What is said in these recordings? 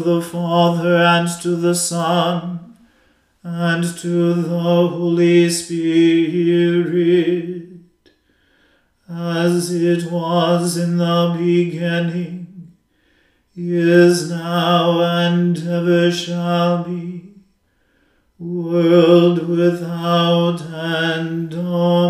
to the Father and to the Son and to the Holy Spirit, as it was in the beginning, is now, and ever shall be, world without end. Amen.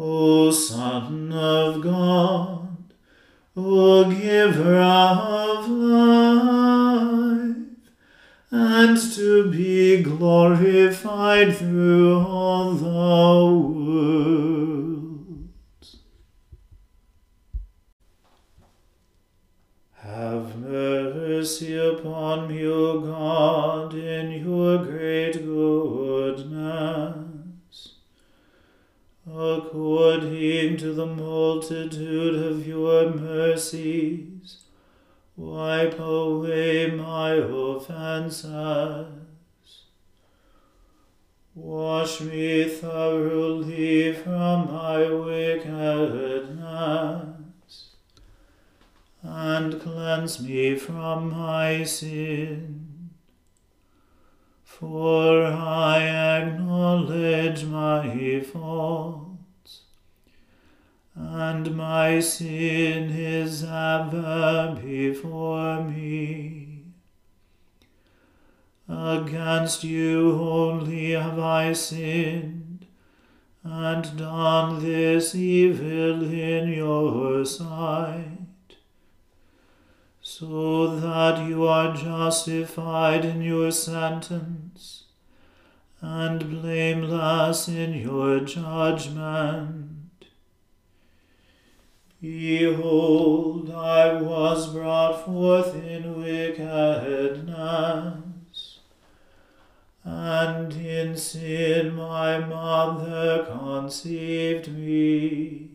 O Son of God, O Giver of life, and to be glorified through all the world. Have mercy upon me, offenses. Wash me thoroughly from my wickedness and cleanse me from my sin. For I acknowledge my faults, and my sin is ever before me. Against you only have I sinned, and done this evil in your sight so that you are justified in your sentence and blameless in your judgment. Behold, I was brought forth in wickedness, and in sin my mother conceived me.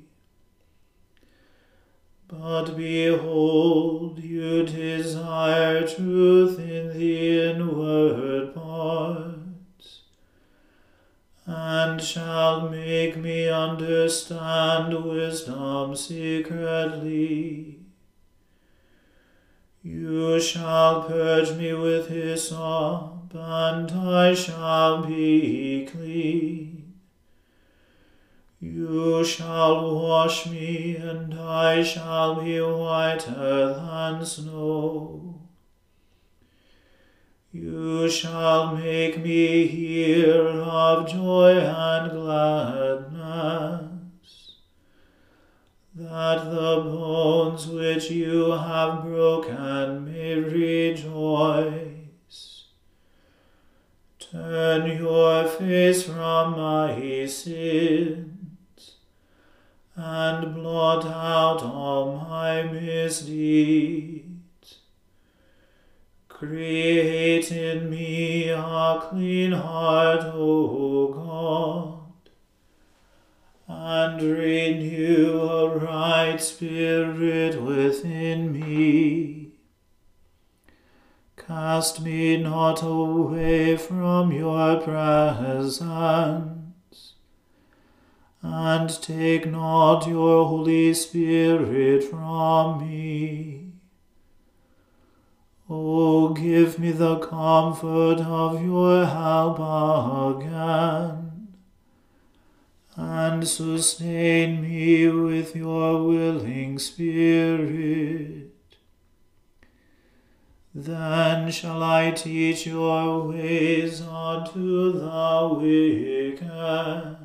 But behold, you desire truth in the inward parts, and shall make me understand wisdom secretly. You shall purge me with His hyssop, and I shall be clean. You shall wash me, and I shall be whiter than snow. You shall make me hear of joy and gladness, that the bones which you have broken may rejoice. Turn your face from my sins, and blot out all my misdeeds. Create in me a clean heart, O God, and renew a right spirit within me. Cast me not away from your presence and take not your Holy Spirit from me. O give me the comfort of your help again, and sustain me with your willing Spirit. Then shall I teach your ways unto the wicked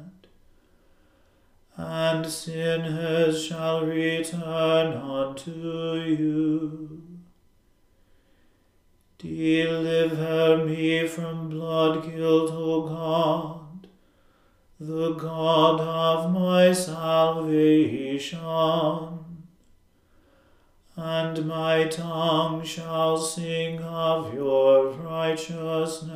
and sinners shall return unto you. Deliver me from blood guilt, O God, the God of my salvation, and my tongue shall sing of your righteousness.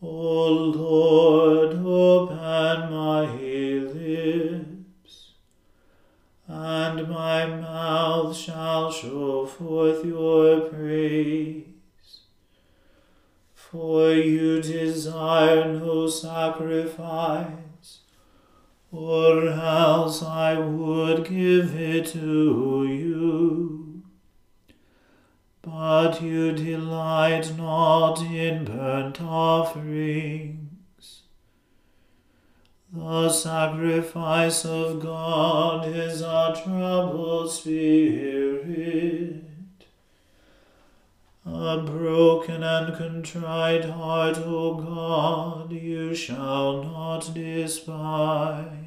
O Lord, open my lips, and my mouth shall show forth your praise. For you desire no sacrifice, or else I would give it to you but you delight not in burnt offerings. The sacrifice of God is a troubled spirit. A broken and contrite heart, O God, you shall not despise.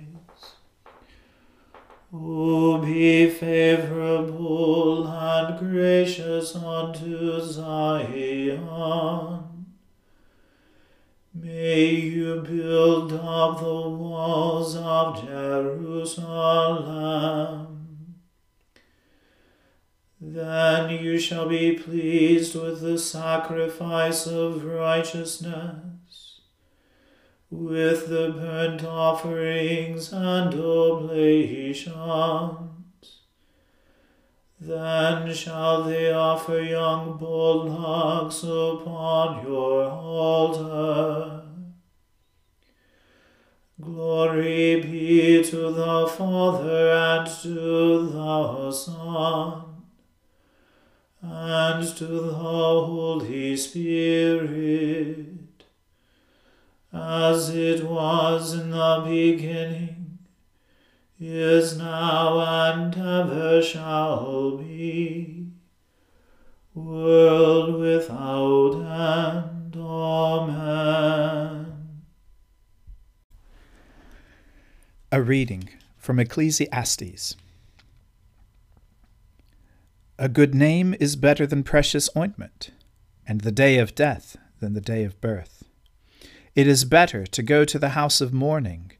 O be favorable and gracious unto Zion. May you build up the walls of Jerusalem. Then you shall be pleased with the sacrifice of righteousness with the burnt offerings and oblations. Then shall they offer young bullocks upon your altar. Glory be to the Father and to the Son and to the Holy Spirit as it was in the beginning, is now, and ever shall be, world without end. Amen. A reading from Ecclesiastes. A good name is better than precious ointment, and the day of death than the day of birth. It is better to go to the house of mourning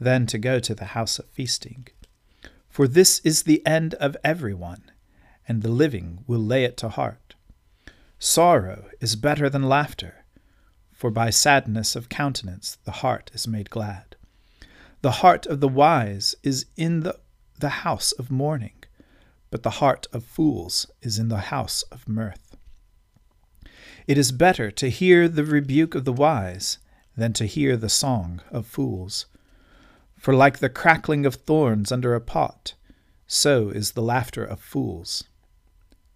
than to go to the house of feasting. For this is the end of everyone, and the living will lay it to heart. Sorrow is better than laughter, for by sadness of countenance the heart is made glad. The heart of the wise is in the, the house of mourning, but the heart of fools is in the house of mirth. It is better to hear the rebuke of the wise than to hear the song of fools. For like the crackling of thorns under a pot, so is the laughter of fools.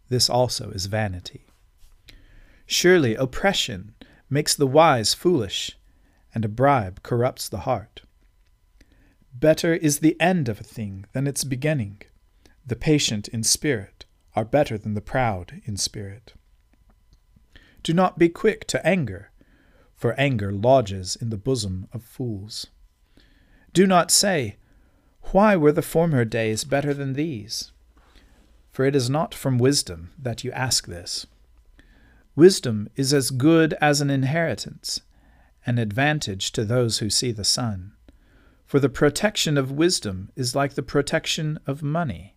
This also is vanity. Surely oppression makes the wise foolish, and a bribe corrupts the heart. Better is the end of a thing than its beginning. The patient in spirit are better than the proud in spirit. Do not be quick to anger for anger lodges in the bosom of fools. Do not say, Why were the former days better than these? For it is not from wisdom that you ask this. Wisdom is as good as an inheritance, an advantage to those who see the sun. For the protection of wisdom is like the protection of money,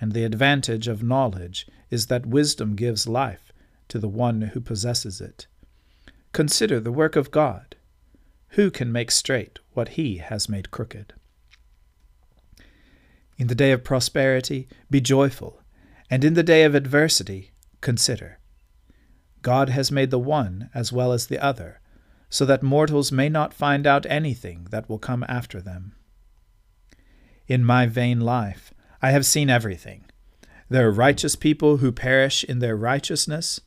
and the advantage of knowledge is that wisdom gives life to the one who possesses it. Consider the work of God. Who can make straight what he has made crooked? In the day of prosperity, be joyful, and in the day of adversity, consider. God has made the one as well as the other, so that mortals may not find out anything that will come after them. In my vain life, I have seen everything. There are righteous people who perish in their righteousness,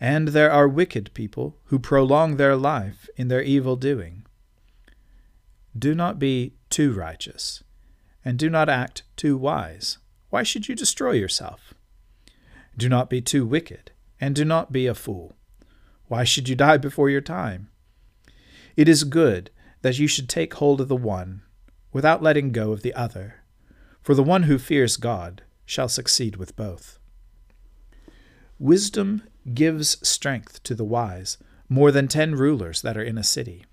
and there are wicked people who prolong their life in their evil doing. Do not be too righteous, and do not act too wise. Why should you destroy yourself? Do not be too wicked, and do not be a fool. Why should you die before your time? It is good that you should take hold of the one without letting go of the other, for the one who fears God shall succeed with both. Wisdom gives strength to the wise, more than ten rulers that are in a city.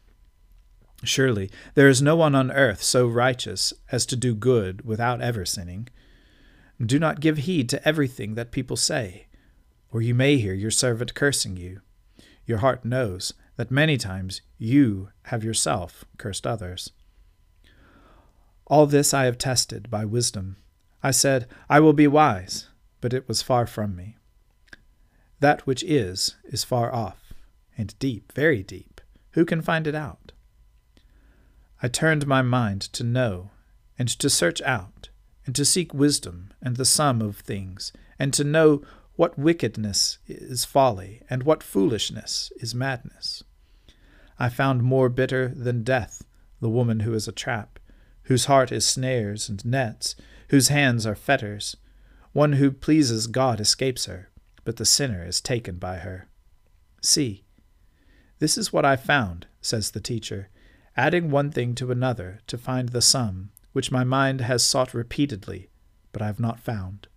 Surely there is no one on earth so righteous as to do good without ever sinning. Do not give heed to everything that people say, or you may hear your servant cursing you. Your heart knows that many times you have yourself cursed others. All this I have tested by wisdom. I said, I will be wise, but it was far from me. That which is, is far off, and deep, very deep. Who can find it out? I turned my mind to know, and to search out, and to seek wisdom and the sum of things, and to know what wickedness is folly, and what foolishness is madness. I found more bitter than death the woman who is a trap, whose heart is snares and nets, whose hands are fetters. One who pleases God escapes her, but the sinner is taken by her. See, this is what I found, says the teacher, adding one thing to another to find the sum, which my mind has sought repeatedly, but I have not found.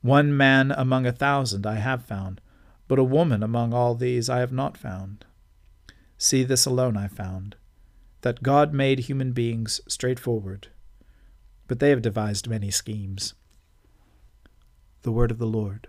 One man among a thousand I have found, but a woman among all these I have not found. See, this alone I found, that God made human beings straightforward, but they have devised many schemes. The Word of the Lord.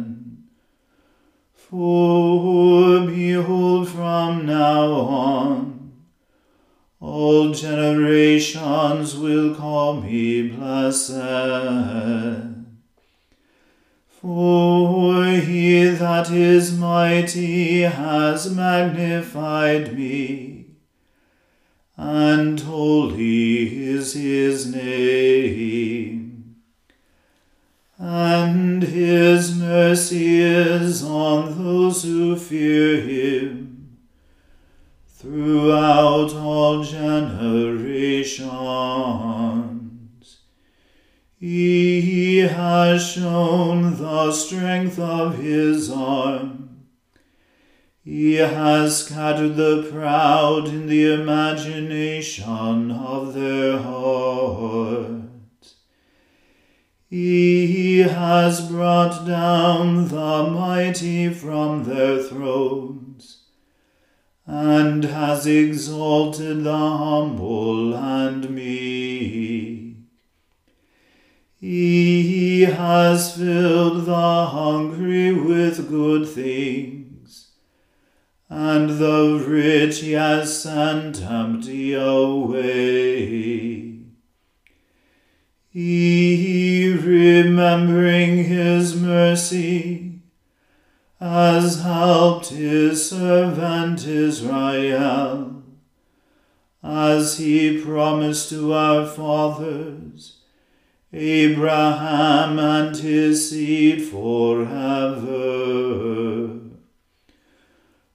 For behold, from now on, all generations will call me blessed. For he that is mighty has magnified me, scattered the proud in the imagination of their heart. He has brought down the mighty from their thrones, and has exalted the humble and meek. He has filled the hungry with good things, and the rich has sent empty away. He, remembering his mercy, has helped his servant Israel, as he promised to our fathers, Abraham and his seed forever.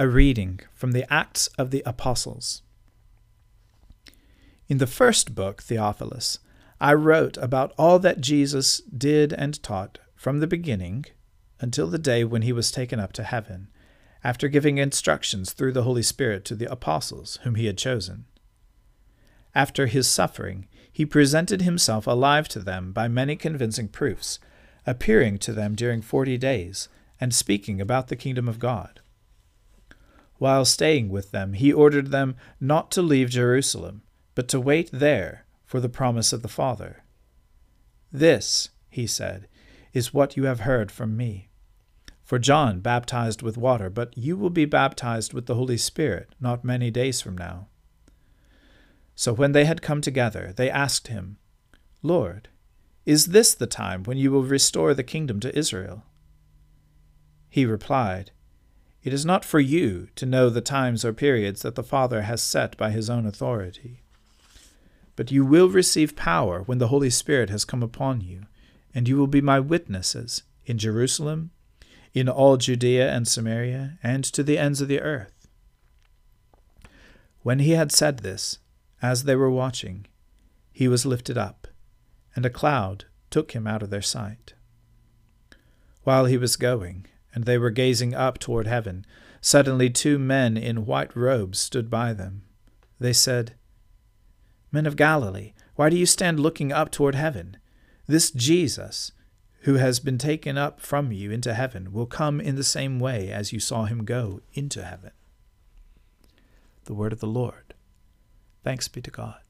A reading from the Acts of the Apostles. In the first book, Theophilus, I wrote about all that Jesus did and taught from the beginning until the day when he was taken up to heaven, after giving instructions through the Holy Spirit to the apostles whom he had chosen. After his suffering, he presented himself alive to them by many convincing proofs, appearing to them during forty days, and speaking about the kingdom of God. While staying with them, he ordered them not to leave Jerusalem but to wait there for the promise of the Father. This, he said, is what you have heard from me. For John baptized with water, but you will be baptized with the Holy Spirit not many days from now. So when they had come together, they asked him, Lord, is this the time when you will restore the kingdom to Israel? He replied, It is not for you to know the times or periods that the Father has set by his own authority but you will receive power when the Holy Spirit has come upon you, and you will be my witnesses in Jerusalem, in all Judea and Samaria, and to the ends of the earth. When he had said this, as they were watching, he was lifted up, and a cloud took him out of their sight. While he was going, and they were gazing up toward heaven, suddenly two men in white robes stood by them. They said, Men of Galilee, why do you stand looking up toward heaven? This Jesus, who has been taken up from you into heaven, will come in the same way as you saw him go into heaven. The word of the Lord. Thanks be to God.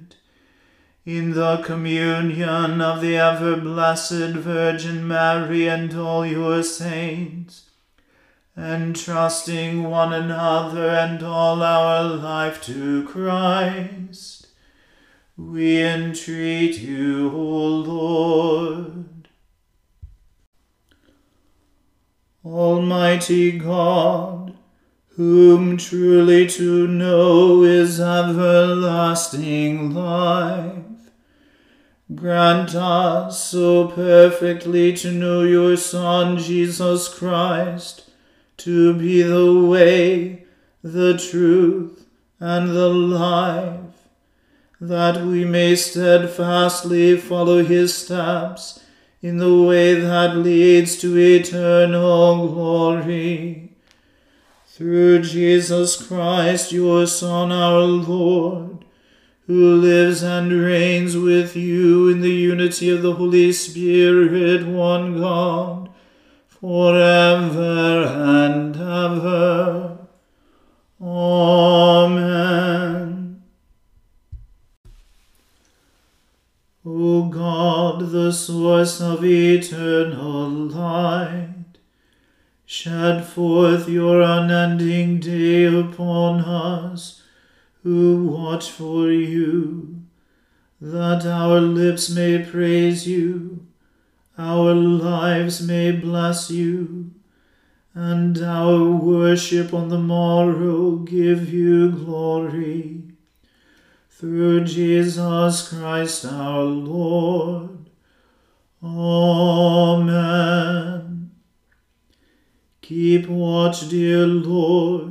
in the communion of the ever blessed Virgin Mary and all your saints, entrusting one another and all our life to Christ, we entreat you, O Lord. Almighty God, whom truly to know is everlasting life, Grant us so perfectly to know your Son, Jesus Christ, to be the way, the truth, and the life, that we may steadfastly follow his steps in the way that leads to eternal glory. Through Jesus Christ, your Son, our Lord, who lives and reigns with you in the unity of the Holy Spirit, one God, forever and ever. Amen. O God, the source of eternal light, shed forth your unending day upon us who watch for you, that our lips may praise you, our lives may bless you, and our worship on the morrow give you glory. Through Jesus Christ our Lord. Amen. Keep watch, dear Lord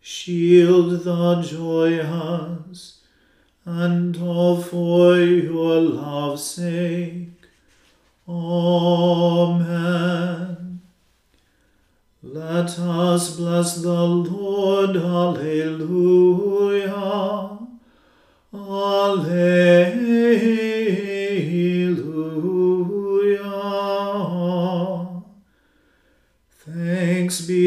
shield the joyous, and all for your love's sake. Amen. Let us bless the Lord. Alleluia. Alleluia.